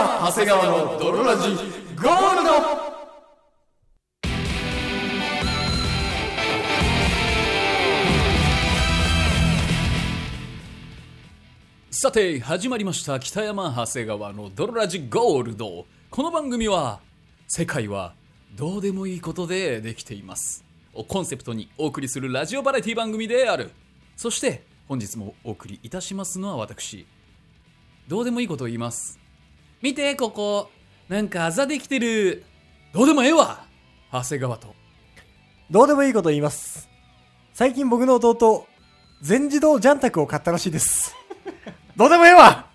山長谷川の泥ラジゴールド。さて始まりました北山長谷川の泥ラジゴールド。この番組は世界はどうでもいいことでできています。をコンセプトにお送りするラジオバラエティ番組である。そして本日もお送りいたしますのは私。どうでもいいことを言います。見てここ。なんかあざできてる。どうでもええわ。長谷川と。どうでもいいこと言います。最近僕の弟、全自動ジャンタクを買ったらしいです。どうでもええわ。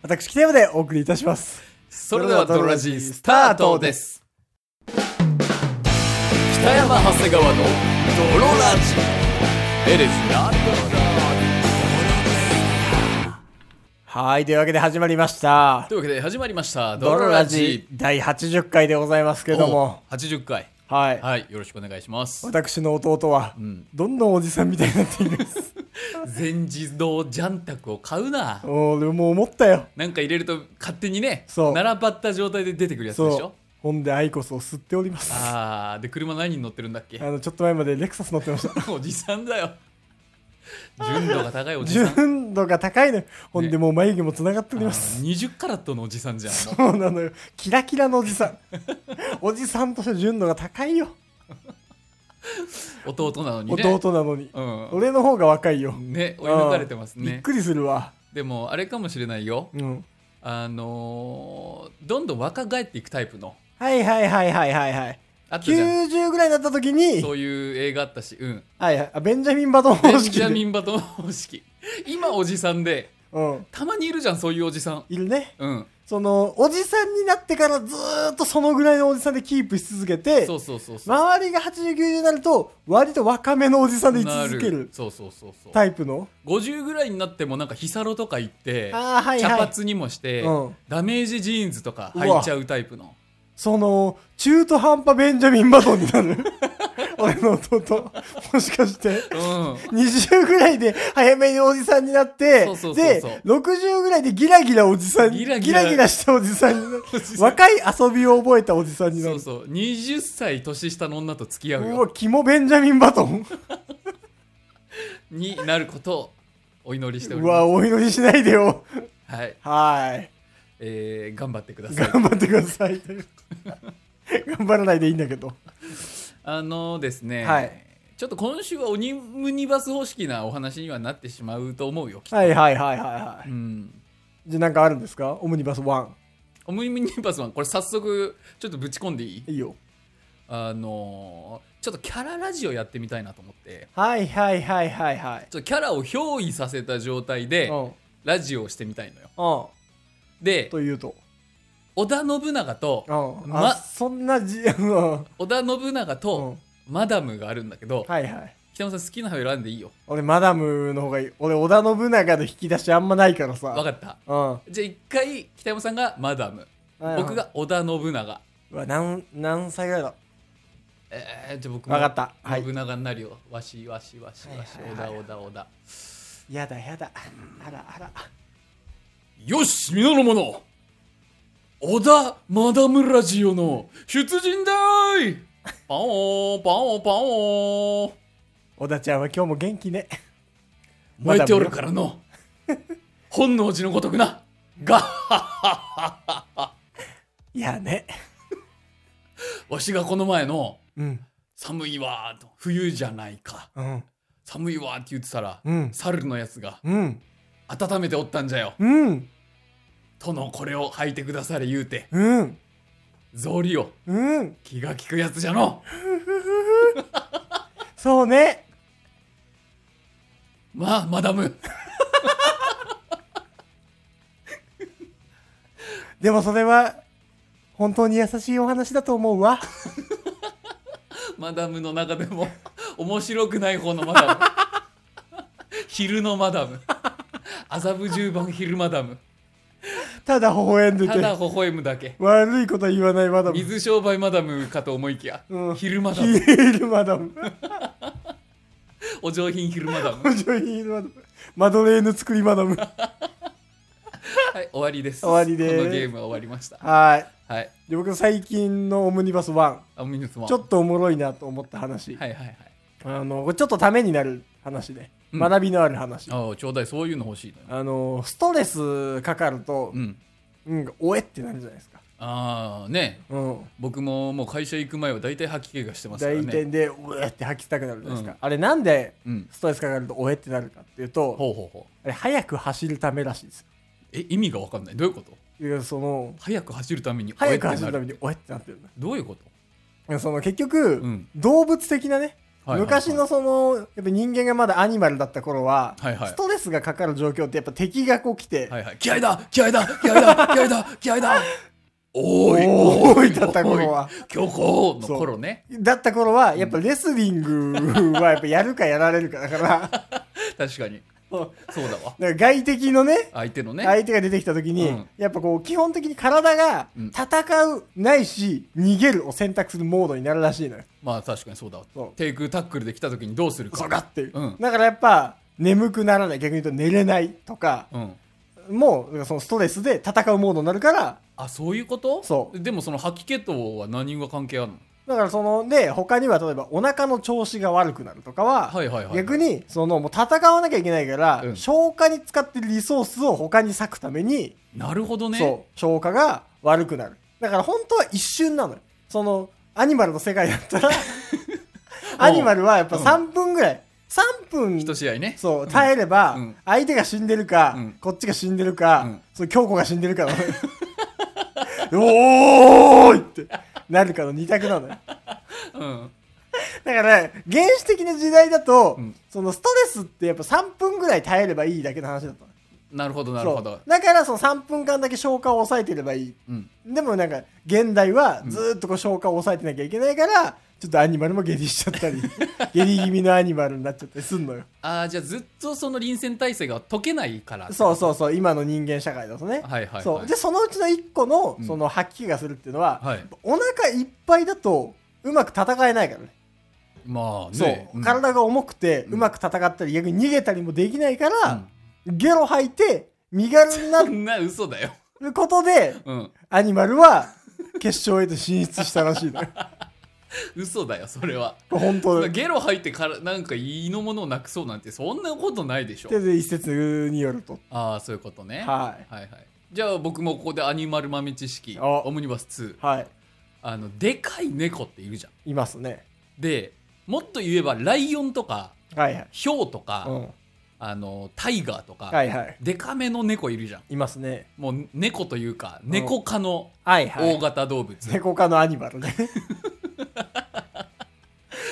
私、北山でお送りいたします。それではドロラジスタートです。北山長谷川のドロラジ。エレスはい、というわけで始まりましたと。いうわけで始まりましたドロラジ第80回でございますけれども、お80回はい。はいよろしくお願いします私の弟は、んどんどんおじさんみたいになっています。全自動ジャンタクを買うな俺もう思ったよ。なんか入れると勝手にねそう並ばった状態で出てくるやつでしょ？そう。ほんでアイコスを吸っております。ああで車何に乗ってるんだっけ？あの、ちょっと前までレクサス乗ってました。おじさんだよ純度が高いおじさん純度が高いのよ。ほんでもう眉毛も繋がっておりあます。ー20カラットのおじさんじゃんそうなのよ。キラキラのおじさん。おじさんとして純度が高いよ。弟なのにね弟なのに。うん俺の方が若いよ。ね追い抜かれてますねびっくりするわ。でもあれかもしれないようん。あのーどんどん若返っていくタイプのはいはいはいはいはいはい。あったじゃん90ぐらいになった時に、そういう映画あったしうんはいはい。あベンジャミン・バトンベンジ方式で。ャミンバトン方式今おじさんでうん。たまにいるじゃんそういうおじさんいるね。うんその、おじさんになってからずーっとそのぐらいのおじさんでキープし続けて、そうそうそうそう周りが80、90になると、割と若めのおじさんで居続けるそうそうそうそうタイプの。50ぐらいになってもなんかヒサロとか行ってあーはいはい茶髪にもして、うんダメージジーンズとか履いちゃうタイプの？その、中途半端ベンジャミン・バトンになる。俺の弟。もしかして。うん20ぐらいで早めにおじさんになって、そうそうそうでそう、60ぐらいでギラギラおじさんに、ギラギラギラしたおじさんになる若い遊びを覚えたおじさんになる。そうそう20歳年下の女と付き合ううわ、よキモベンジャミン・バトン。になることをお祈りしておりうわ、ますお祈りしないでよ。はい、はい。えー、頑張ってください頑張ってください。頑張らないでいいんだけど。あのですね、はいちょっと今週はオニムニバス方式なお話にはなってしまうと思うよ、きっとはいはいはいはいはい。うんじゃあなんかあるんですか？オムニバス1。オムニバスはこれ早速ちょっとぶち込んでいい？いいよ。あのーちょっとキャララジオやってみたいなと思ってはいはいはいはいはい。ちょっとキャラを憑依させた状態でうん。ラジオをしてみたいのようん。でというと。織田信長とうん。まあ、そんな。織田信長うとんマダムがあるんだけど、はいはい。北山さん好きな方選んでいいよ俺、マダムの方がいい。俺、織田信長の引き出しあんまないからさ。分かったうん。じゃあ一回北山さんがマダム僕が織田信長うわ、何、何歳ぐらいだ？えー、じゃあ僕わかったはい信長になるよわしわしわしわし織田はいはいはい織田織田やだやだ。あらあら。よし皆の者織田マダムラジオの出陣だーいパオーパオーパオー小田ちゃんは今日も元気ね。燃えておるからの本能寺のごとくながいやね。わしがこの前のうん。寒いわーと冬じゃないかうん。寒いわーって言ってたら、うん猿のやつがうん。温めておったんじゃようん。殿これを履いてくだされ言うてうん。草履をうん。気が利くやつじゃの そうね。まあマダムでもそれは、本当に優しいお話だと思うわ。マダムの中でも面白くない方のマダム昼のマダム麻布十番昼マダムただ微笑んでて、ただ微笑むだけ。悪いことは言わないマダム。水商売マダムかと思いきや、うん。昼マダムヒールマダム。お上品昼マダムお上品マダム。マドレーヌ作りマダム。はい終わりです。終わりです。このゲームは終わりました。はい。はい。で、僕最近のオムニバス1、あミニスモちょっとおもろいなと思った話。はいはいはい。あの、ちょっとためになる話で、うん学びのある話。ああちょうだいそういうの欲しいのよあの、ストレスかかるとう、ん。うん、おえってなるじゃないですか。ああね。うん。僕ももう会社行く前は大体吐き気がしてますからね。大体で、うえって吐きたくなるじゃないですか。うん。あれなんでうん。ストレスかかるとおえってなるかっていうと、ほうほうほう。あれ早く走るためらしいですよ。え意味が分かんない。どういうこと？いや、その、早く走るために早く走るためめにおえってなってるんだ。どういうこと？いやその結局、うん。動物的なね、昔のそのやっぱ人間がまだアニマルだった頃は、はいはい。ストレスがかかる状況ってやっぱ敵がこう来て、はいはい。気合だ気合だ気合だ気合だ気合だ。おーいおーいだった頃は。おい。強行の頃ね。だった頃はやっぱレスリングはやっぱやるかやられるかだから。確かに そうだわ。だから外敵のね相手のね。相手が出てきた時に、うん。やっぱこう基本的に体がうん。戦うないし逃げるを選択するモードになるらしいのよ。まあ確かにそうだわ。そう。低空タックルで来た時にどうするか。そっていう、うん。だからやっぱ眠くならない。逆に言うと寝れないとか。うん。もうだからそのストレスで戦うモードになるからあそういうこと？そう。でもその吐き気とは何が関係あるの？だからそので他には例えばお腹の調子が悪くなるとかは、逆にそのもう戦わなきゃいけないから、うん。消化に使ってるリソースを他に割くために、なるほどね。そう消化が悪くなる。だから本当は一瞬なのよ。そのアニマルの世界だったら アニマルはやっぱ3分ぐらい、3分一試合ね。そう耐えれば、うん。相手が死んでるか、うん。こっちが死んでるか、うん。その京子が死んでるかの。おーいってなるかの二択なのよ。うん。だから、原始的な時代だと、うん。そのストレスってやっぱ3分ぐらい耐えればいいだけの話だったのなるほどなるほど。だからその3分間だけ消化を抑えてればいい。うん。でもなんか現代はずーっとこう消化を抑えてなきゃいけないから、ちょっとアニマルも下痢しちゃったり 下痢気味のアニマルになっちゃったりすんのよ。ああじゃあずっとその臨戦態勢が解けないからそうそうそう。今の人間社会だとね、はいはいはい。そう。でそのうちの1個のうん。その吐き気がするっていうのは、はい。お腹いっぱいだとうまく戦えないからね。まあそう、ねん。体が重くてうんうまく戦ったり逆に逃げたりもできないから、ゲロ吐いて身軽になそんな嘘だよ。ることでうん。アニマルは決勝へと進出したらしいのよ 嘘だよそれは。本当。でゲロ吐いてからなんか胃のものをなくそうなんてそんなことないでしょ。で一説によると。ああそういうことね。はい。はいはい。じゃあ僕もここでアニマル豆知識あオムニバス2はい。あのでかい猫っているじゃん。いますね。でもっと言えばライオンとかはいはい。ヒョウとか、うんあのタイガーとか、はいはい。でかめの猫いるじゃん。いますね。もう猫というか猫科のはいはい。大型動物、猫科のアニマルね。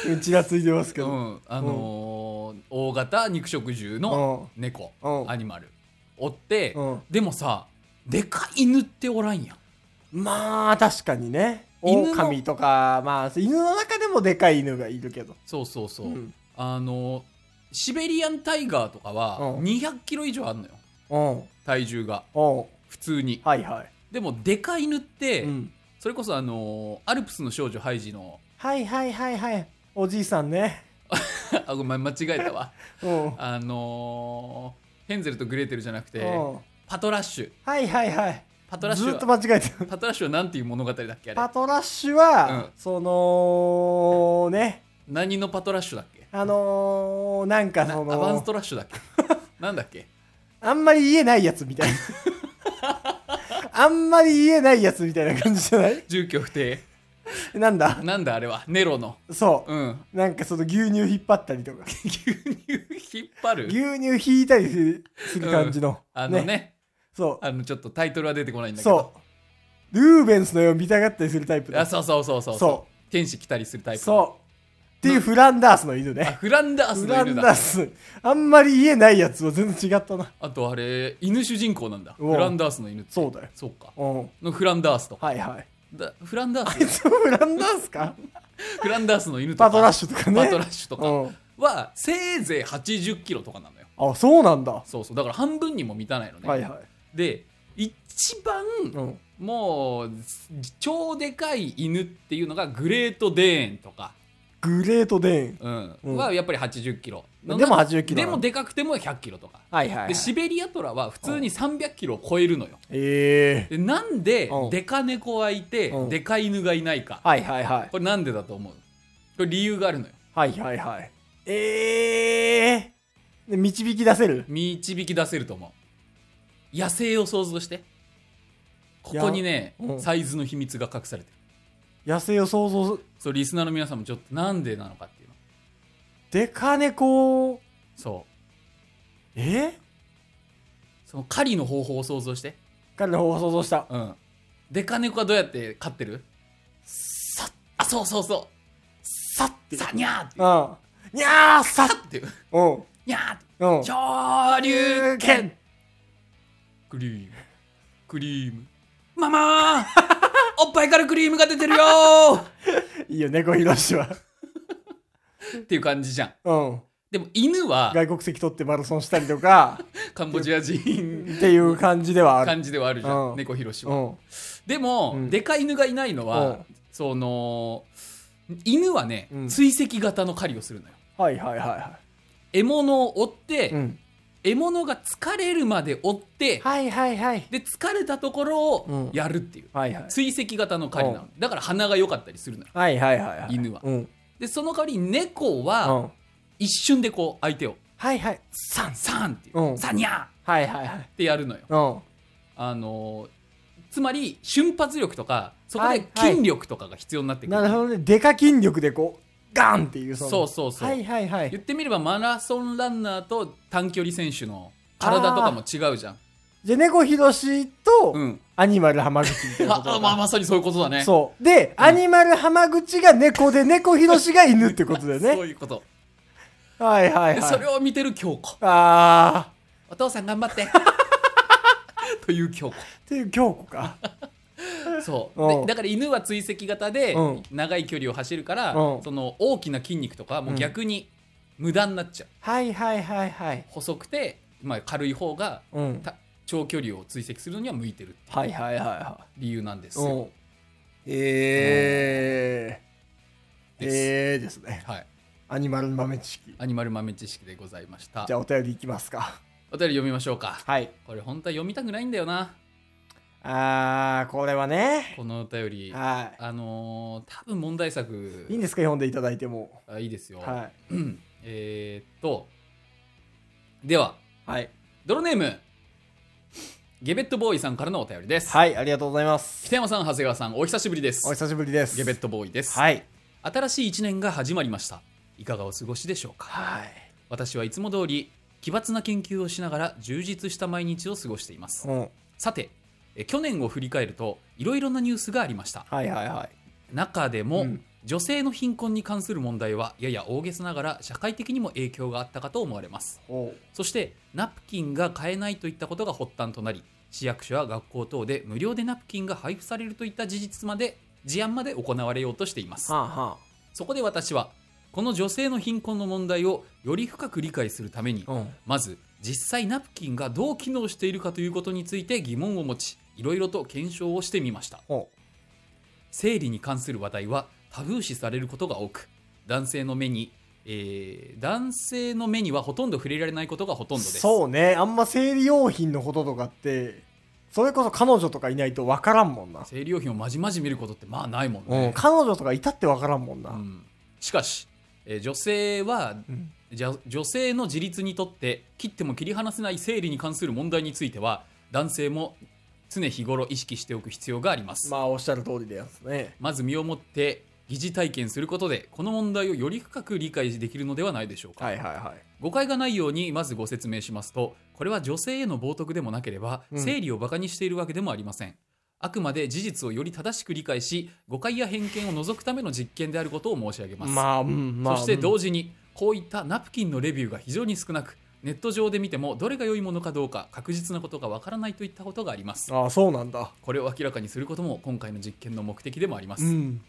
うんちらついてますけど、うんあのー大型肉食獣の猫、うん。アニマル。おって、うん。でもさでかい犬っておらんやん。まあ確かにね。犬の狼とかまあ犬の中でもでかい犬がいるけど。そうそうそう、うん。あのーシベリアンタイガーとかはうん。200キロ以上あるのよ。うん。体重が。うん。普通に。はいはい、でもでかい犬って、うん、それこそあのーアルプスの少女ハイジのはいはいはいはい。おじいさんね。あごめん間違えたわ。うん。あのーヘンゼルとグレーテルじゃなくてうん。パトラッシュ。はいはいはい。パトラッシュずっとは間違えてるパトラッシュはなんていう物語だっけあれ。パトラッシュは、うん。そのね。何のパトラッシュだっけ？あのー、なんかなそアバンスのトラッシュだっけ？なんだっけ？あんまり言えないやつみたいな。あんまり言えないやつみたいな感じじゃない？住居不定。なんだ？なんだあれは？ネロの。そう、うん。なんかその牛乳引っ張ったりとか。牛乳引っ張る？牛乳引いたりする感じの、あのね。そあのちょっとタイトルは出てこないんうだけど。そう。ルーベンスの絵を見たがったりするタイプだ。あそうそうそうそうそ天使来たりするタイプそうっていうフランダースの犬あねフランダースフランの犬だダース。あんまり言えないやつは全然違ったな。あとあれ犬主人公なんだ。フランダースの犬って。そうだよ。そうか。う。んのフランダースと。かはいはい。だフランダーあいスフランダースか？フランダースの犬とか。パトラッシュとかね。パトラッシュとか。う。んはせいぜい80キロとかなのよ。あそうなんだ。そうそう。だから半分にも満たないのね、はいはい。で一番うん。もう超でかい犬っていうのがグレートデーンとかグレートデーン。うん。うん。はやっぱり80キロ。でも80キロ。でもでかくても100キロとか。はいはい、はい。でシベリアトラは普通に300キロを超えるのよ。ええ。でなんでうん。デカ猫がいてうん。デカ犬がいないか。はいはいはい。これなんでだと思う？これ理由があるのよ。はいはいはい。ええ。で導き出せる？導き出せると思う。野生を想像して。ここにねサイズの秘密が隠されてる野生を想像。すそうリスナーの皆さんもちょっとなんでなのかっていうの。デカ猫、そう。え？その狩りの方法を想像して。彼の方を想像した。うん。デカ猫はどうやって飼ってる？さっ、あそうそうそう。さって。さにゃーってう。ん。にゃーさっ。さっていう。うん。にゃーってう。ん。恐竜剣クリーム。クリーム。ママーおっぱいからクリームが出てるよー いいよ、猫ひろしは。っていう感じじゃんうん。でも犬は外国籍取ってマラソンしたりとか、カンボジア人っていう感じではある。感じではあるじゃんうん猫ひろしはうん。でも、うんでかい犬がいないのうんはその犬はね、うん追跡型の狩りをするのよはいはいはいは獲物を追って、い。うん。獲物が疲れるまで追って、はいはいはい。で疲れたところうんをやるっていう、はいはい。追跡型の狩りなのだから鼻が良かったりするのよはいはいはいはい。犬はうん。でその代わり猫うはん。一瞬でこう相手をはいはい。サンサンっていう、うんサニャーっはいはいはい。てやるのようん。あのーつまり瞬発力とかそこで筋力とかが必要になってくる、なるほどね。デカ筋力でこう、ガンっていうのそうそうそう、はいはいはい。言ってみればマラソンランナーと短距離選手の体とかも違うじゃんじゃあ、猫ひろしと、うんアニマル浜口みたいなことだあ あまあまさにそういうことだねそう。で、アニマル浜口が猫で、猫ひろしが犬ってことだよね。そういうこと、はいはいはい。でそれを見てる京子あお父さん頑張って という京子ー。っていう京子か。そう うだから犬は追跡型でうん長い距離を走るから、うんその大きな筋肉とかはもう逆に無駄になっちゃう、はいはいはいはい。細くて、まあ、軽い方がうん。た長距離を追跡するのには向いてるはいはいはいは理由なんですい。うよ、ん。えー。ですえーですね。はいアニマル豆知識。アニマル豆知識でございましたじゃあお便りいきますか。お便り読みましょうかはい。これ本当は読みたくないんだよなあー、これはね。このお便りはあのー多分問題作い。いいんですか読んでいただいても。あいいですよ、はうん えーっとではいはい。ドロネームゲベットボーイさんからのお便りです、はい、ありがとうございます。北山さん長谷川さんお久しぶりですお久しぶりです。ゲベットボーイです、はい。新しい一年が始まりましたいかがお過ごしでしょうか？はい。私はいつも通り奇抜な研究をしながら充実した毎日を過ごしていますうん。さてえ去年を振り返るといろいろなニュースがありましたはいはいはい。中でも、うん女性の貧困に関する問題はやや大げさながら社会的にも影響があったかと思われますそしてナプキンが買えないといったことが発端となり市役所や学校等で無料でナプキンが配布されるといった事実まで事案まで行われようとしていますはあはそこで私はこの女性の貧困の問題をより深く理解するためにあ。うん。まず実際ナプキンがどう機能しているかということについて疑問を持ちいろいろと検証をしてみました生理に関する話題はタブー視されることが多く男性の目に、えー男性の目にはほとんど触れられないことがほとんどですそうね。あんま生理用品のこととかって、それこそ彼女とかいないと分からんもんな。生理用品をまじまじ見ることってまあないもんうん。ね、彼女とかいたって分からんもんな。うんしかし、えー女性はうん。じゃ女性の自立にとって切っても切り離せない生理に関する問題については男性も常日頃意識しておく必要があります、まあ、おっしゃる通りですね。まず身をもって疑似体験することでこの問題をより深く理解できるのではないでしょうか、はいはいはい。誤解がないようにまずご説明しますとこれは女性への冒涜でもなければ、うん生理をバカにしているわけでもありませんあくまで事実をより正しく理解し誤解や偏見を除くための実験であることを申し上げます、まあ、うん、まあ。そして同時時にこういったナプキンのレビューが非常に少なくネット上で見てもどれが良いものかどうか確実なことがわからないといったことがありますああ、そうなんだ。これを明らかにすることも今回の実験の目的でもあります、うん。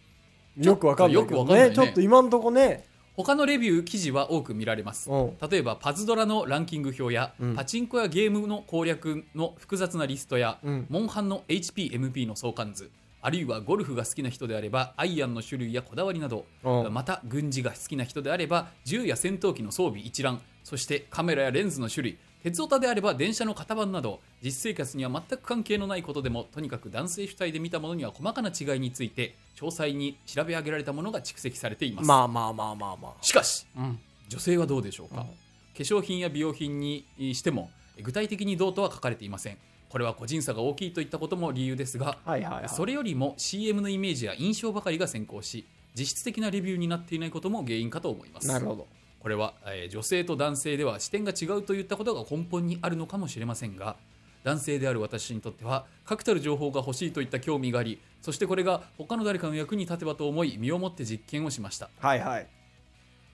よくわかんないけどね。よくわかんないねちょっと今んとこね。他のレビュー記事は多く見られますうん。例えばパズドラのランキング表や、うんパチンコやゲームの攻略の複雑なリストや、うん。モンハンの HPMP の相関図あるいはゴルフが好きな人であればアイアンの種類やこだわりなどうん。また軍事が好きな人であれば銃や戦闘機の装備一覧そしてカメラやレンズの種類鉄オタであれば電車の型番など実生活には全く関係のないことでもとにかく男性主体で見たものには細かな違いについて詳細に調べ上げられたものが蓄積されています、まあまあまあまあましかしあ。うん。女性はどうでしょうか、うん。化粧品や美容品にしても具体的にどうとは書かれていませんこれは個人差が大きいといったことも理由ですがはいはいはい。それよりも CM のイメージや印象ばかりが先行し実質的なレビューになっていないことも原因かと思いますなるほど。これは、えー女性と男性では視点が違うといったことが根本にあるのかもしれませんが男性である私にとっては確たる情報が欲しいといった興味がありそしてこれが他の誰かの役に立てばと思い身をもって実験をしましたはいはい。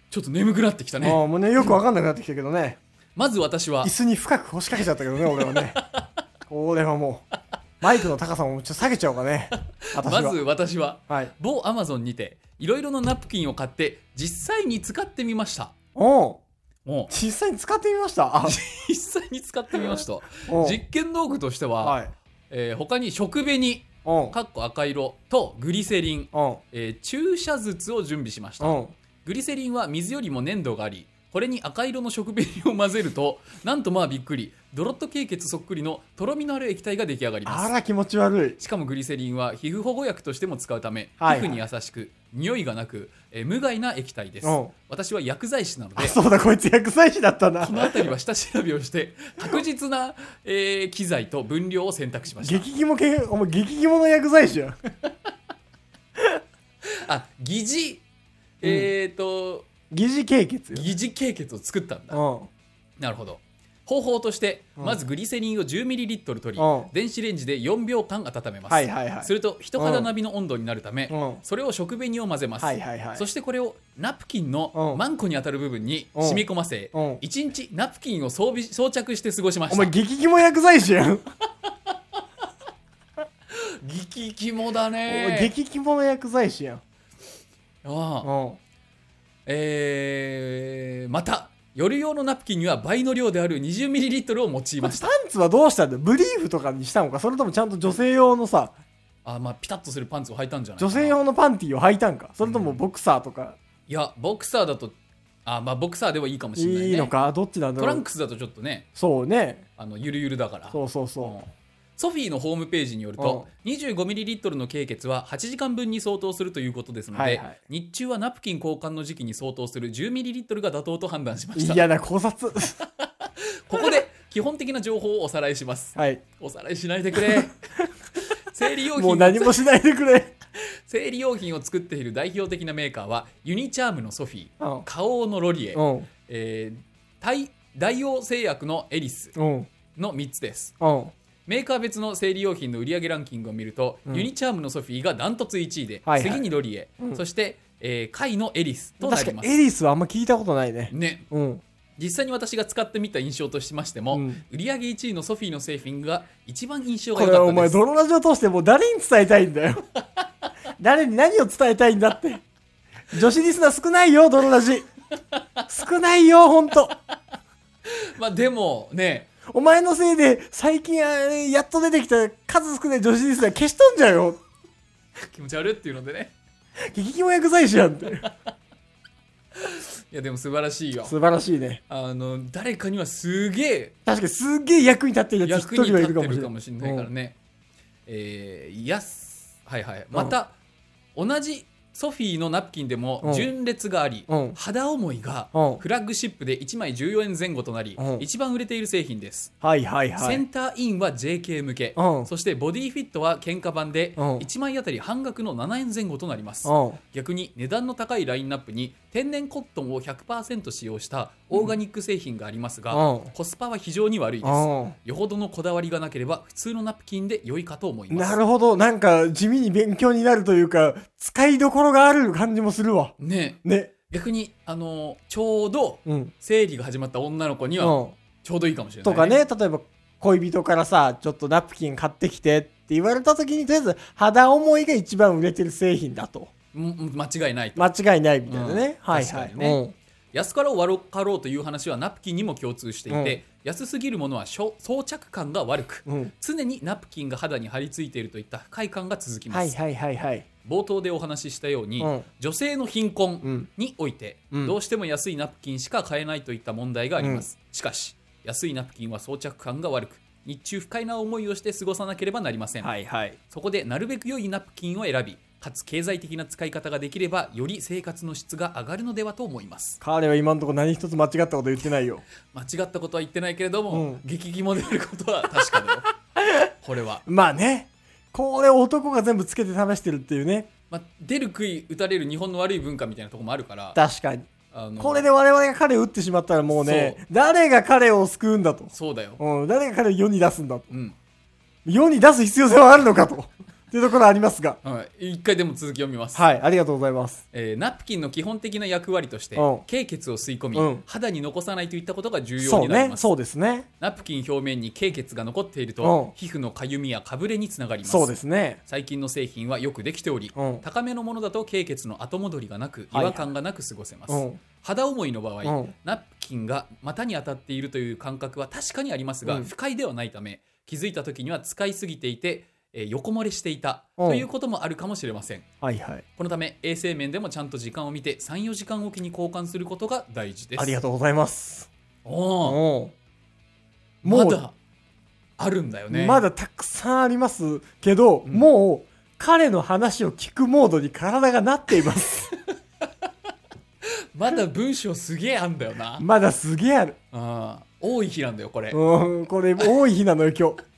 ちょっと眠くなってきたねもうね、よくわかんなくなってきたけどね。まず私は椅子に深く腰掛けちゃったけどね、俺はね。これはもう、マイクの高さもちょっと下げちゃおうかね。まず私ははい。某アマゾンにていろいろなナプキンを買って実際に使ってみました。おう。もう。実際に使ってみました？あ、実際に使ってみました。実験道具としては、はい。えー他に食紅かっこ赤色とグリセリン、えー注射筒を準備しました。グリセリンは水よりも粘度がありこれに赤色の食紅を混ぜるとなんとまあびっくりドロッと経血そっくりのとろみのある液体が出来上がりますあら気持ち悪い。しかもグリセリンは皮膚保護薬としても使うため、はい皮膚に優しく匂いがなく、えー無害な液体ですうん私は薬剤師なのであ、そうだ、こいつ薬剤師だったなこ。の辺りは下調べをして確実な、えー機材と分量を選択しました激肝系、お前激肝の薬剤師やん。あ疑似えっ、と疑似経血よ。疑似経血を作ったんだうん。なるほど方法として、うん。まずグリセリンを 10ml 取り、うん。電子レンジで4秒間温めます、はいはいはい。すると人肌並みの温度になるため、うん。それを食紅を混ぜます、はいはいはい。そしてこれをナプキンのうん。マンコに当たる部分に染み込ませ、うん。1日ナプキンを装備装着して過ごしまお前した激肝薬剤師やん。激肝だお前ね激肝の薬剤師やん。ああ。うん。えーまた夜用のナプキンには倍の量である 20ml を用いました。パンツはどうしたんだよ。ブリーフとかにしたのか。それともちゃんと女性用のさ、あまあピタッとするパンツを履いたんじゃないか女な性用のパンティーを履いたんか。それともボクサーとか。いやボクサーだとあまあボクサーではいいかもしれないね。いいのか？どっちなんだろう。トランクスだとちょっとね。そうね。あのゆるゆるだから。そうそうう。ん。そソフィーのホームページによると 25ml の経血は8時間分に相当するということですので、はいはい日中はナプキン交換の時期に相当する 10ml が妥当と判断しまう。した嫌な考察。ここで基本的な情報をおさらいしますはい。おさらいしないでくれ 生理用品もう何もしないでくれ。生理用品を作っている代表的なメーカーはユニチャームのソフィーうん。花王のロリエ、うん。えー大大王製薬のエリスうん。の3つですうん。メーカー別の生理用品の売上ランキングを見ると、うんユニチャームのソフィーがダントツ1位で、はいはい次にロリエ、うんそして、えー、カイのエリスとなりますにエリスはあんま聞いたことないね。ねうん。実際に私が使ってみた印象としましても、うん売上1位のソフィーの製品が一番印象がこれお前良かったですドロラジオ通してもう誰に伝えたいんだよ。誰に何を伝えたいんだって。女子リスナー少ないよ、ドロラジ。少ないよ、ほんと。まあでもねお前のせいで最近やっと出てきた数少ない女子リスナー消しとんじゃうよ。気持ち悪いっていうのでね激肝薬剤師やんって。いやでも素晴らしいよ素晴らしいね。あの誰かにはすげえ確かにすっげえ役に立ってるやつ一役に立ってるるかもしれない。からね、えー、やすはいはいまた、同じソフィーのナプキンでもうん。順列があり、うん。肌思いがうん。フラッグシップで1枚14円前後となり、うん。一番売れている製品です、はいはいはい。センターインは JK 向け、うん。そしてボディフィットは喧嘩版でうん。1枚あたり半額の7円前後となります、うん。逆に値段の高いラインナップに天然コットンを100%使用したオーガニック製品がありますが、うんコスパは非常に悪いです、うんよほどのこだわりがなければ普通のナプキンで良いかと思いますなるほど。なんか地味に勉強になるというか、使いどころがある感じもするわ。ねね。逆にあのちょうどうん。生理が始まった女の子にはうん。ちょうどいいかもしれない、とかね、例えば恋人からさ、ちょっとナプキン買ってきてって言われた時に、とりあえず肌思いが一番売れてる製品だと。うん間違いないと。間違いないみたいなね。うん。はいはい。確かにね。安かろう悪かろうという話はナプキンにも共通していて、うん。安すぎるものはしょ装着感が悪く、うん。常にナプキンが肌に張り付いているといった不快感が続きます、はいはいはいはい。冒頭でお話ししたように、うん。女性の貧困うん。において、うん。どうしても安いナプキンしか買えないといった問題があります、しかし安いナプキンは装着感が悪く日中不快な思いをして過ごさなければなりません、はいはい。そこでなるべく良いナプキンを選びかつ経済的な使い方ができればより生活の質が上がるのではと思います彼は今のところ何一つ間違ったこと言ってないよ。間違ったことは言ってないけれども、うん激疑も出ることは確かだよ これは、まあね。これ男が全部つけて試してるっていうね。まあ、出る杭打たれる日本の悪い文化みたいなところもあるから確かに。これで我々が彼を打ってしまったらもうねそ、誰が彼を救うんだと。そうだよ、うん、誰が彼を世に出すんだと。うん世に出す必要性はあるのかと。っていうところありますが。はい、一回でも続き読みます、はい、ありがとうございます。えーナプキンの基本的な役割としてうん。経血を吸い込み、うん。肌に残さないといったことが重要そうね、になります、そうですね。ナプキン表面に経血が残っていると、うん。皮膚のかゆみやかぶれにつながります。そうですね。最近の製品はよくできており、うん。高めのものだと経血の後戻りがなく違はい。和感がなく過ごせます、うん。肌思いの場合、うん。ナプキンが股に当たっているという感覚は確かにありますが、うん。不快ではないため気づいた時には使いすぎていて、えー横漏れしていたうん。ということもあるかもしれません。はいはい。このため衛生面でもちゃんと時間を見て34時間おきに交換することが大事です。ありがとうございます。おー。うん。もう、まだあるんだよね。まだたくさんあります。けど、ん。もう、彼の話を聞くモードに体がなっています。まだ文章すげえあんだよな、まだすげえある。あー。多い日なんだよこれ、うん、これ多い日なのよ、今日。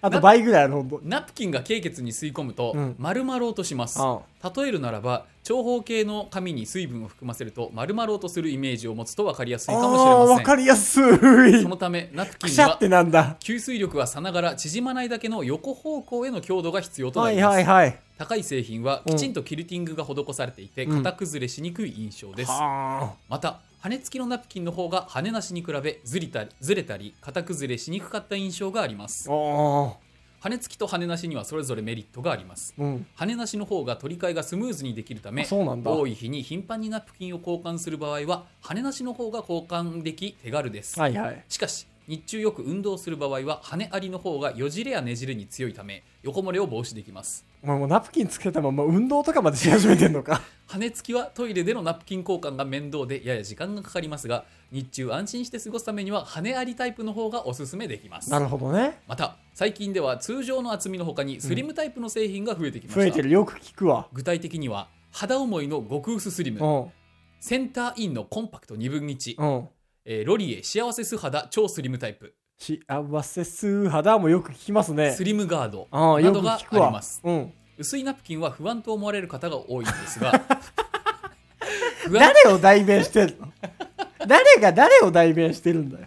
あと倍ぐらいある、ほんと。ナプキンが経血に吸い込むとうん丸まろうとします、あ例えるならば長方形の紙に水分を含ませると丸まろうとするイメージを持つと分かりやすいかもしれませんかりやすいそ。のためナプキンにはくしゃってなんだ。吸水力はさながら縮まないだけの横方向への強度が必要となはいります、はいはい。高い製品はきちんとキルティングが施されていてうん型崩れしにくい印象です、はまた羽付きのナプキンの方が羽なしに比べずりたりずれたり型崩れしにくかった印象がありますあ。あ羽付きと羽なしにはそれぞれメリットがありますあ。うん。羽なしの方が取り替えがスムーズにできるためあそうなんだ多い日に頻繁にナプキンを交換する場合は羽なしの方が交換でき手軽です、はいはい。しかし日中よく運動する場合は羽ありの方がよじれやねじれに強いため横漏れを防止できますお前もうナプキンつけたまま運動とかまでし始めてんのか。羽付きはトイレでのナプキン交換が面倒でやや時間がかかりますが日中安心して過ごすためには羽ありタイプの方がおすすめできますなるほどね。また最近では通常の厚みの他にスリムタイプの製品が増えてきました、増えてる。よく聞くわ。具体的には肌思いの極薄スリムうん。センターインのコンパクト2分1、うん。えーロリエ幸せ素肌超スリムタイプ幸せ素肌もよく聞きますねス。リムガードなどが。ありますうん。薄いナプキンは不安と思われる方が多いんですが 誰を代弁してるの？誰が誰を代弁してるんだよ。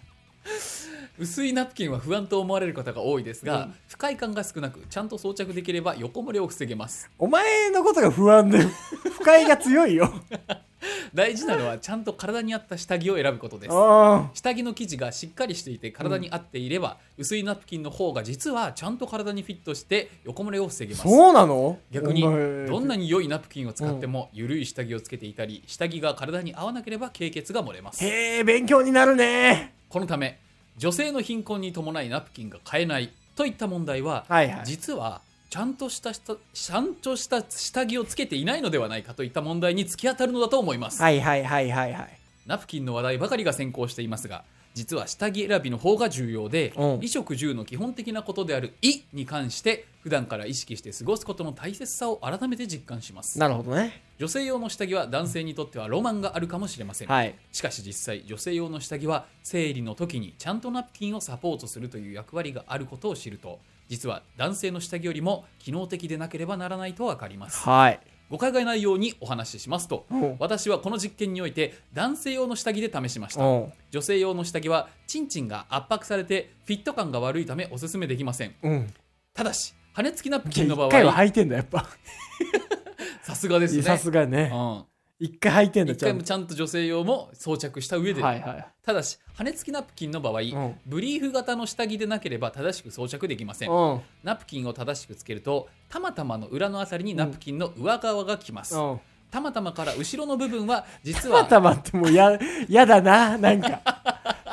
薄いナプキンは不安と思われる方が多いですが、うん不快感が少なくちゃんと装着できれば横漏れを防げますお前のことが不安で、不快が強いよ。大事なのはちゃんと体に合った下着を選ぶことです。あ下着の生地がしっかりしていて体に合っていれば、薄いナプキンの方が実はちゃんと体にフィットして横漏れを防げあ、ます。そうなの？逆にどんなに良いナプキンを使っても緩い下着をつけていたり下着が体に合わなければ経血が漏れます。へえ、勉強になるね。このため女性の貧困に伴いナプキンが買えないといった問題は、はいはい。実はちゃんとした下ちゃんとした下着をつけていないのではないかといった問題に突き当たるのだと思います、はいはいはいはいはい。ナプキンの話題ばかりが先行していますが実は下着選びの方が重要で、うん衣食住の基本的なことである「い」に関して普段から意識して過ごすことの大切さを改めて実感しますなるほどね。女性用の下着は男性にとってはロマンがあるかもしれません、はい。しかし実際女性用の下着は生理の時にちゃんとナプキンをサポートするという役割があることを知ると実は男性の下着よりも機能的でなければならないと分かりますはい。誤解がないようにお話ししますとうん私はこの実験において男性用の下着で試しましたうん。女性用の下着はチンチンが圧迫されてフィット感が悪いためおすすめできませんうん。ただし羽付きナプキンの場あ一回は合履いてんだ、やっぱ。さすがですねさすがね。うん一回履いてんだ、一回もちゃんと女性用も装着した上で、はいはい。ただし羽付きナプキンの場合、んブリーフ型の下着でなければ正しく装着できません、うん。ナプキンを正しくつけるとたまたまの裏のあたりにナプキンの上側がきます、うん。たまたまから後ろの部分は実たまはたまってもうや、やだな、なんか。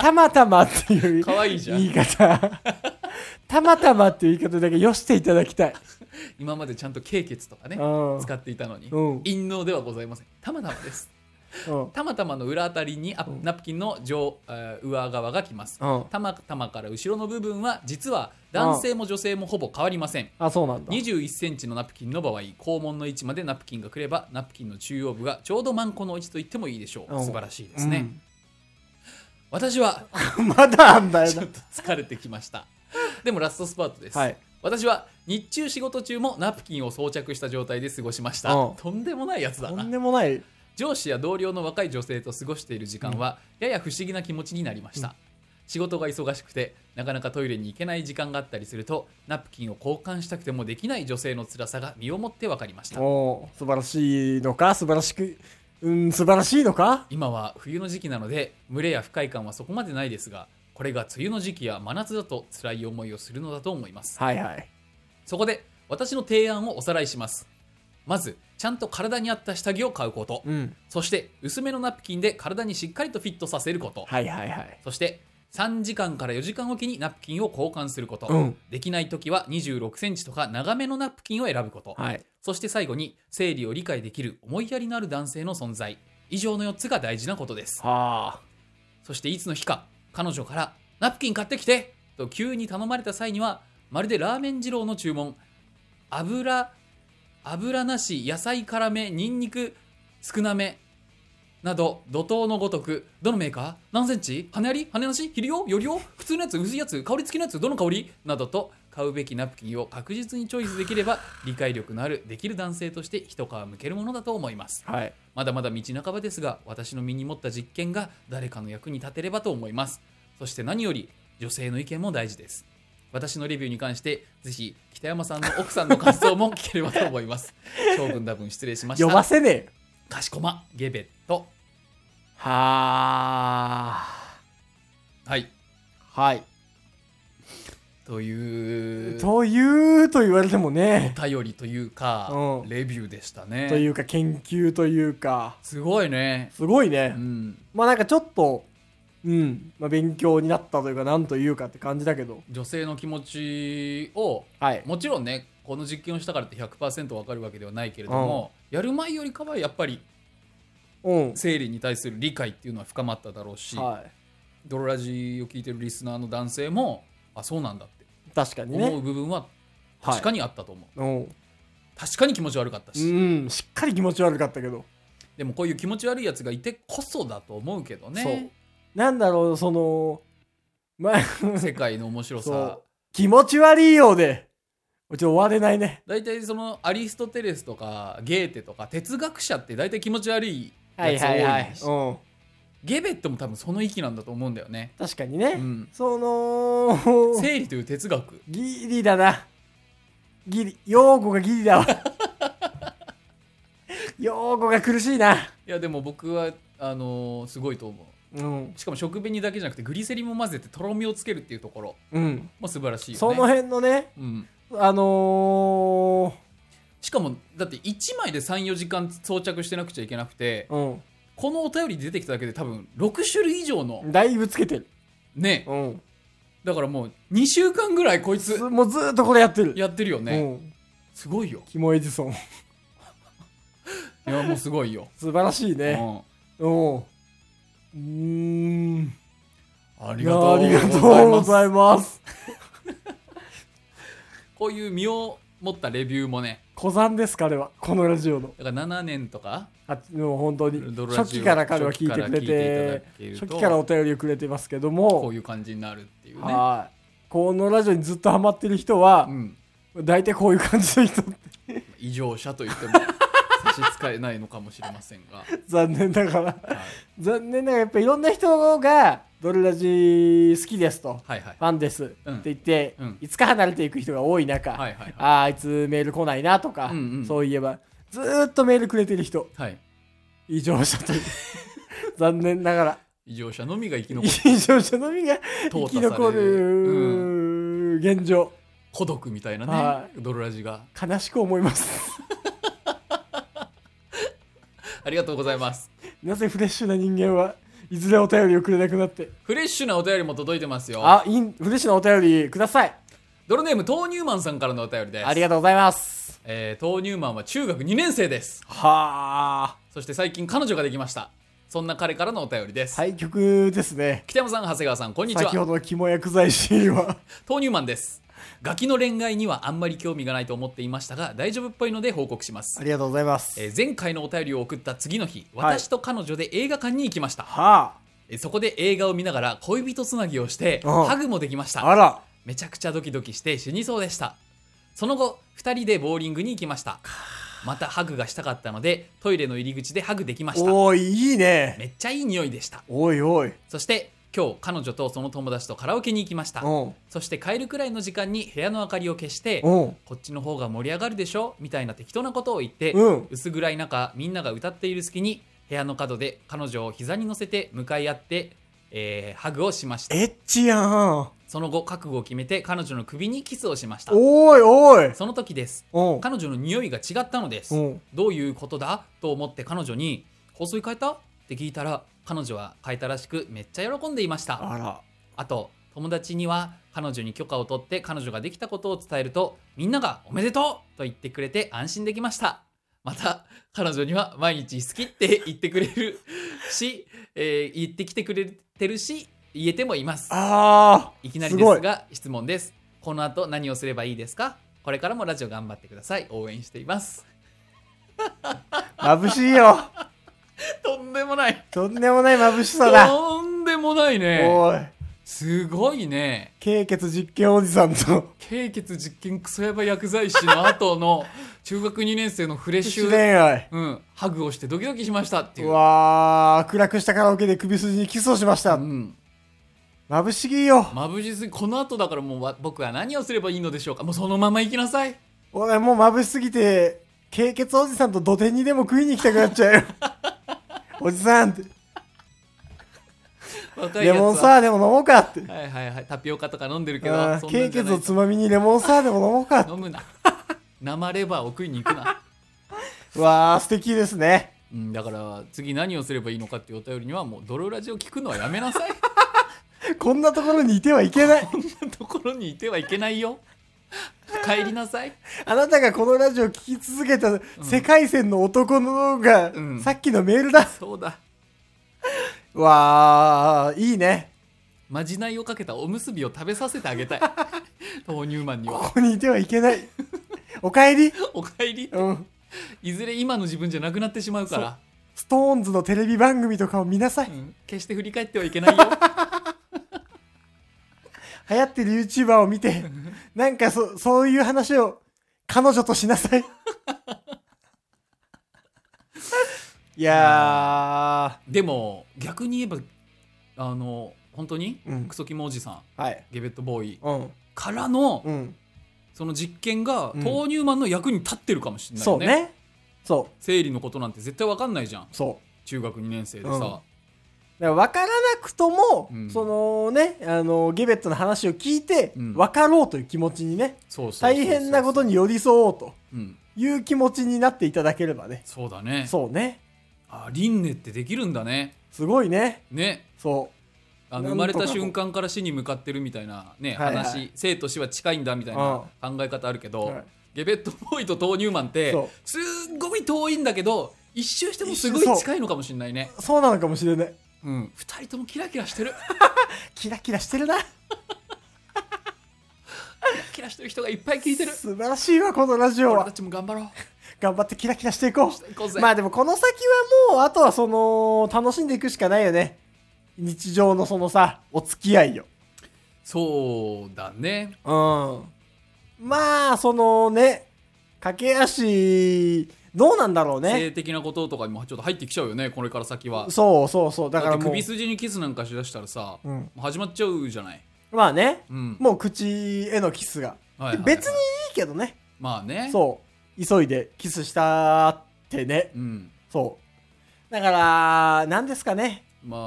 たまたまっていう可愛いじゃん言い方。たまたまっていう言い方だけよしていただきたい。今までちゃんと経血とかねうん。使っていたのにうん。陰謀ではございません。たまたまです。うん。たまたまの裏あたりにナプキンの上、えー上側が来ます。うん。たまたまから後ろの部分は実は男性も女性もほぼ変わりません。あ、そうなんだ。21センチのナプキンの場合肛門の位置までナプキンが来ればナプキンの中央部がちょうどマンコの位置と言ってもいいでしょう。うん。素晴らしいですね、私はうん。まだあんだよな。ちょっ。と疲れてきました。でもラストスパートです、はい。私は日中仕事中もナプキンを装着した状態で過ごしました。うん。とんでもないやつだとなんでもない。上司や同僚の若い女性と過ごしている時間はやや不思議な気持ちになりました、うん。仕事が忙しくてなかなかトイレに行けない時間があったりするとナプキンを交換したくてもできない女性の辛さが身をもって分かりました。おー素晴らしいのか？素晴らしく、うん、素晴らしいのか？今は冬の時期なので群れや不快感はそこまでないですがこれが梅雨の時期や真夏だと辛い思いをするのだと思います。はいはい。そこで私の提案をおさらいしますまずちゃんと体に合った下着を買うこと、うん。そして薄めのナプキンで体にしっかりとフィットさせること、はいはいはい。そして3時間から4時間おきにナプキンを交換すること、うんできない時は26センチとか長めのナプキンを選ぶこと、はい。そして最後に生理を理解できる思いやりのある男性の存在以上の4つが大事なことですはあ。そしていつの日か彼女から「ナプキン買ってきて!」と急に頼まれた際にはまるでラーメン二郎の注文。油油なし野菜辛めニンニク少なめなど怒涛のごとく。どのメーカー？何センチ？羽あり？羽なし？肥料よ？りよ？普通のやつ薄いやつ香り付きのやつどの香り？などと買うべきナプキンを確実にチョイスできれば理解力のあるできる男性として一皮むけるものだと思います。はい。まだまだ道半ばですが私の身に持った実験が誰かの役に立てればと思います。そして何より女性の意見も大事です私のレビューに関してぜひ北山さんの奥さんの感想も聞ければと思います 長文多分失礼しまし呼ばたせねえよ。かしこまゲベットはあ。はいはい。というというと言われてもね。お便りというか、うんレビューでしたねというか研究というか。すごいねすごいうね。んまあなんかちょっと、うん。まあ勉強になったというか、なんというかって感じだけど。女性の気持ちをはい。もちろんねこの実験をしたからって100%わかるわけではないけれども、やる前よりかはやっぱりうん。生理に対する理解っていうのは深まっただろうし、はい。ドロラジを聞いてるリスナーの男性もあそうなんだって確かに思うね。部分は確かにあったと思う、うん。確かに気持ち悪かったし、うん。しっかり気持ち悪かったけど。でもこういう気持ち悪いやつがいてこそだと思うけどね。なんだろう、その、まあ、世界の面白そさう。気持ち悪いようで、ちょっと終われないね。大体そのアリストテレスとかゲーテとか哲学者って大体気持ち悪いはいやつ多いはいはい。しうん。ゲベットも多分その域なんだと思うんだよね、確かにね。うん、その、生理という哲学ギリだな。ギリ。用語がギリだわ。用語が苦しいな。いやでも僕はあのーすごいと思ううん。しかも食紅だけじゃなくてグリセリンも混ぜてとろみをつけるっていうところうん。も素晴らしいよねその辺のね、うん、あのしかもだって1枚で34時間装着してなくちゃいけなくてー、このお便り出てきただけで多分6種類以上のうん。だいぶつけてる。ねうん。だからもう2週間ぐらいこいつずもうずーっとこれやってる。やってるよね、うん。すごいよキモエジソン。いやもうすごいよ、素晴らしいね。うんうん。うーん。あありがとうありがとうございます。こういう身を持ったレビューもね。小山です、彼は。このラジオの。だから7年とか。あもう本当に。初期から彼は聞いてくれて初期からお便りをくれてますけどこもういう感じになるっていうね。はい。このラジオにずっとハマってる人はうん、大体こういう感じの人って。異常者と言っても差し支えないのかもしれませんが、は 残念ながら。い、残念ながらやっぱいろんな人がドルラジ好きですと。はいはい。ファンですってうん。言って、うん。いつか離れていく人が多い中、はいはいはい。あああいつメール来ないなとか、うんうんそういえばずーっとメールくれてる人はい。異常者という。残念ながら。異常者のみが生き残る。異常者のみが生き残る、うん、る現状、孤独みたいなね、はドロラジが。悲しく思います ありがとうございますなぜフレッシュな人間はいずれお便りをくれなくなって？フレッシュなお便りも届いてますよあ、いい、フレッシュなお便りください。ドルネーム豆乳マンさんからのお便りですありがとうございます。えー、豆乳マンは中学2年生ですはあ。そして最近彼女ができましたそんな彼からのお便りです、対局ですね。北山さん長谷川さんこんにちは先ほどの肝薬剤師は。豆乳マンですガキの恋愛にはあんまり興味がないと思っていましたが大丈夫っぽいので報告しますありがとうございます。えー前回のお便りを送った次の日はい私と彼女で映画館に行きました、はえーそこで映画を見ながら恋人つなぎをしてうんハグもできましあ。たあら。めちゃくちゃドキドキして死にそうでしたその後2人でボーリングに行きましたまたハグがしたかったのでトイレの入り口でハグできましたおいいね。めっちゃいい匂いでしたおいおい。そして今日彼女とその友達とカラオケに行きましたうん。そして帰るくらいの時間に部屋の明かりを消してうん。こっちの方が盛り上がるでしょ？みたいな適当なことを言って、うん薄暗い中みんなが歌っている隙に部屋の角で彼女を膝に乗せて向かい合って、えーハグをしましたエッチやん。その後覚悟を決めて彼女の首にキスをしましたおいおい。その時ですうん。彼女の匂いが違ったのです、うんどういうことだ？と思って彼女に「香水変えた?」って聞いたら彼女は変えたらしくめっちゃ喜んでいましたあら。あと友達には彼女に許可を取って彼女ができたことを伝えるとみんなが「おめでとう!」と言ってくれて安心できましたまた彼女には毎日好きって言ってくれるし、えー言ってきてくれてるし言えてもいますあいきなりですが質問ですこの後何をすればいいですか？これからもラジオ頑張ってください応援していますあ。眩しいよ。とんでもないとんでもない眩しさだ。とんでもないねおい。すごいね経血実験おじさんと、経血実験クソヤバ薬剤師の後の 中学2年生のフレッシ自ュ、恋愛。うん、ハグをしてドキドキしましたっていうう。わー、暗くしたカラオケで首筋にキスをしましたう。ん、眩しぎよ。眩しすぎこの後だからもうわ僕は何をすればいいのでしょうかもうそのまま行きなさい俺もう眩しすぎて、経血おじさんと土手にでも食いに行きたくなっちゃうよ。おじさんって、若いやつはレモンサワーでも飲もうかって。はいはいはいタピオカとか飲んでるけあどー経そんなんじゃない血をつまみにレモンサワーでも飲もうか。飲むな生レバーを食いに行くな、うわー、素敵ですね。うん、だから次何をすればいいのかっていうお便りにはもう泥ラジオ聞くのはやめなさい こんなところにいてはいけない。こんなところにいてはいけないよ 帰りなさいあなたがこのラジオを聞き続けた世界線の男のが、うんさっきのメールだ。そうだうわー、いいね。まじないをかけたおむすびを食べさせてあげたい 豆乳マンにはここにいてはいけない。おかえり？おかえりうん。いずれ今の自分じゃなくなってしまうから、ストーンズのテレビ番組とかを見なさい。うん、決して振り返ってはいけないよ流行ってる YouTuber を見て、なんかそ、そういう話を彼女としなさい。いやでも逆に言えばあの本当に、うんクソキモおじさんー。はい。ゲベットボーイうん。からの、うん。その実験がうん豆乳マンの役に立ってるかもしれないよね,、そうね。そう。生理のことなんて絶対わかんないじゃんそう。中学2年生でうんさ、だから分からなくとも、うん。そのね、あの、ゲベットの話を聞いて、うん。分かろうという気持ちにね、そうそうそうそう大変なことに寄り添おうとうん。いう気持ちになっていただければね。そうだね。そうね。あ輪廻ってできるんだね。すごいね。ね。そあの生まれた瞬間から死に向かってるみたいなね、はいはい。話生と死は近いんだみたいな考え方あるけど、はい。ゲベットボーイと豆乳マンってそう。すっごい遠いんだけど一周してもすごい近いのかもしれないね。う。そうなのかもしれない。うん二人ともキラキラしてる キラキラしてるな。キラキラしてる人がいっぱい聞いてる素晴らしいわ、このラジオは俺た。ちも頑張ろう頑張ってキラキラしていこうぜう。まあでもこの先はもう、あとはその、楽しんでいくしかないよね。日常のそのさ、お付き合いよ。そうだねうん。まあ、そのね、駆け足、どうなんだろうね。性的なこととかにもちょっと入ってきちゃうよねこれから先はそうそうそう。だからもう。首筋にキスなんかしだしたらさ、うん始まっちゃうじゃない、まあね、うんもう口へのキスが。はいはいはい別にいいけどね。まあねそう。急いでキスしたってね。うんそう。だから、なんですかね。まあ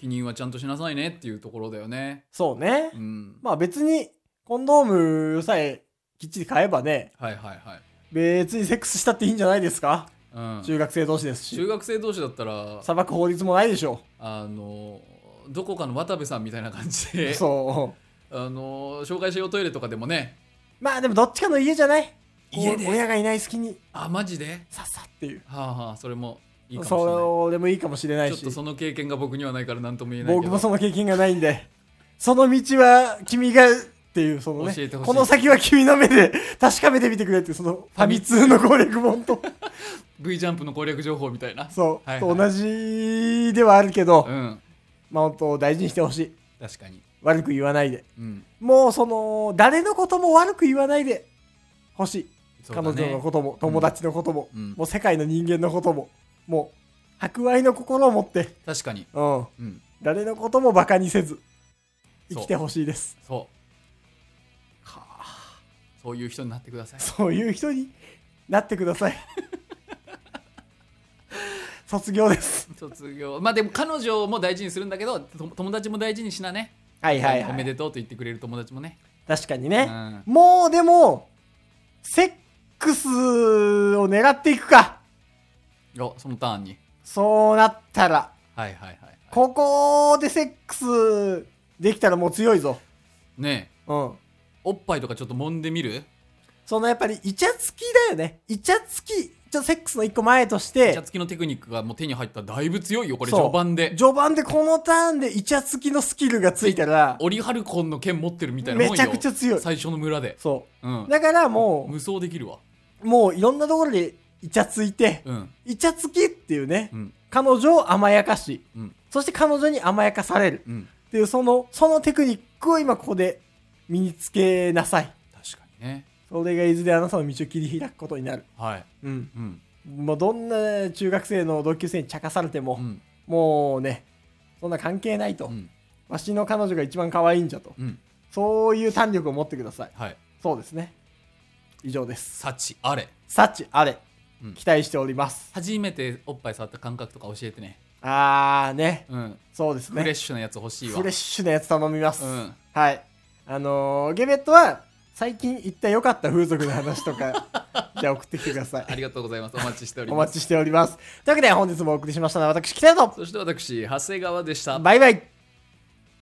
否認はちゃんとしなさいねっていうところだよねそうね。うんまあ別に、コンドームさえきっちり買えばね、はいはいはい別にセックスしたっていいんじゃないですか？うん中学生同士です中し。学生同士だったら裁く法律もないでしょあのどこかの渡部さんみたいな感じう。でそう。あの紹介しようトイレとかでもねまあでもどっちかの家じゃない？家で？お親がいない隙に、あマジで？さっさっていう。はあはあそれもいいかもしれないそもいいかもしれないしちょっと。その経験が僕にはないから何とも言えないけど僕もその経験がないんで、その道は君がっていう、そのねこの先は君の目で 確かめてみてくれっていう、そのファミ通の攻略本と、V ジャンプの攻略情報みたいな。そう、はいはい。と同じではあるけど、うん。まあ本当大事にしてほしい。確かに。悪く言わないで。うん。もうその、誰のことも悪く言わないでほしい。ね。女のことも、友達のことも、うん。もう世界の人間のことも、もう、博愛の心を持って、確かに。うん、うん。誰のこともバカにせず、生きてほしいです。そう。はあそういう人になってくださいそういう人になってください。卒業です。卒業まあでも彼女も大事にするんだけどと友達も大事にしなねはいはいはい。おめでとうと言ってくれる友達もね確かにね。うんもうでも、セックスを狙っていくか。おそのターンにそうなったら。はいはいはいここでセックスできたらもう強いぞ。ねえうん。おっぱいとかちょっと揉んでみる？そのやっぱりイチャつきだよね。イチャつき、ちょセックスの一個前としイチてャ、つきのテクニックがもう手に入ったらだいぶ強いよこれそう。序盤で。序盤でこのターンでイチャつきのスキルがついたら、オリハルコンの剣持ってるみたいなもんよ。めちゃくちゃ強い。最初の村で。そう。ん。う。だからも無双できるわ。う、もういろんなところでイチャついて、うん。イチャつきっていうね、うん。彼女を甘やかし、うん。そして彼女に甘やかされる。うん。っていうその、そのテクニックを今ここで身につけなさい。確かにねそれがいずれあなたの道を切り開くことになる。はいうん。うんもうどんな中学生の同級生に茶化されても、うんもうね、そんな関係ないと。うんわしの彼女が一番可愛いんじゃと。うんそういう胆力を持ってください。はいそうですね。以上です。幸あれ幸あれ。うん期待しております。初めておっぱい触った感覚とか教えてねあーね。うんそうですね。フレッシュなやつ欲しいわフレッシュなやつ頼みます。うんはい。あのーゲベットは、最近行った良かった風俗の話とか、じゃあ送ってきてください。ありがとうございます。お待ちしております。お待ちしております。というわけで本日もお送りしましたのは私、北野と、そして私長谷川でした。バイバイ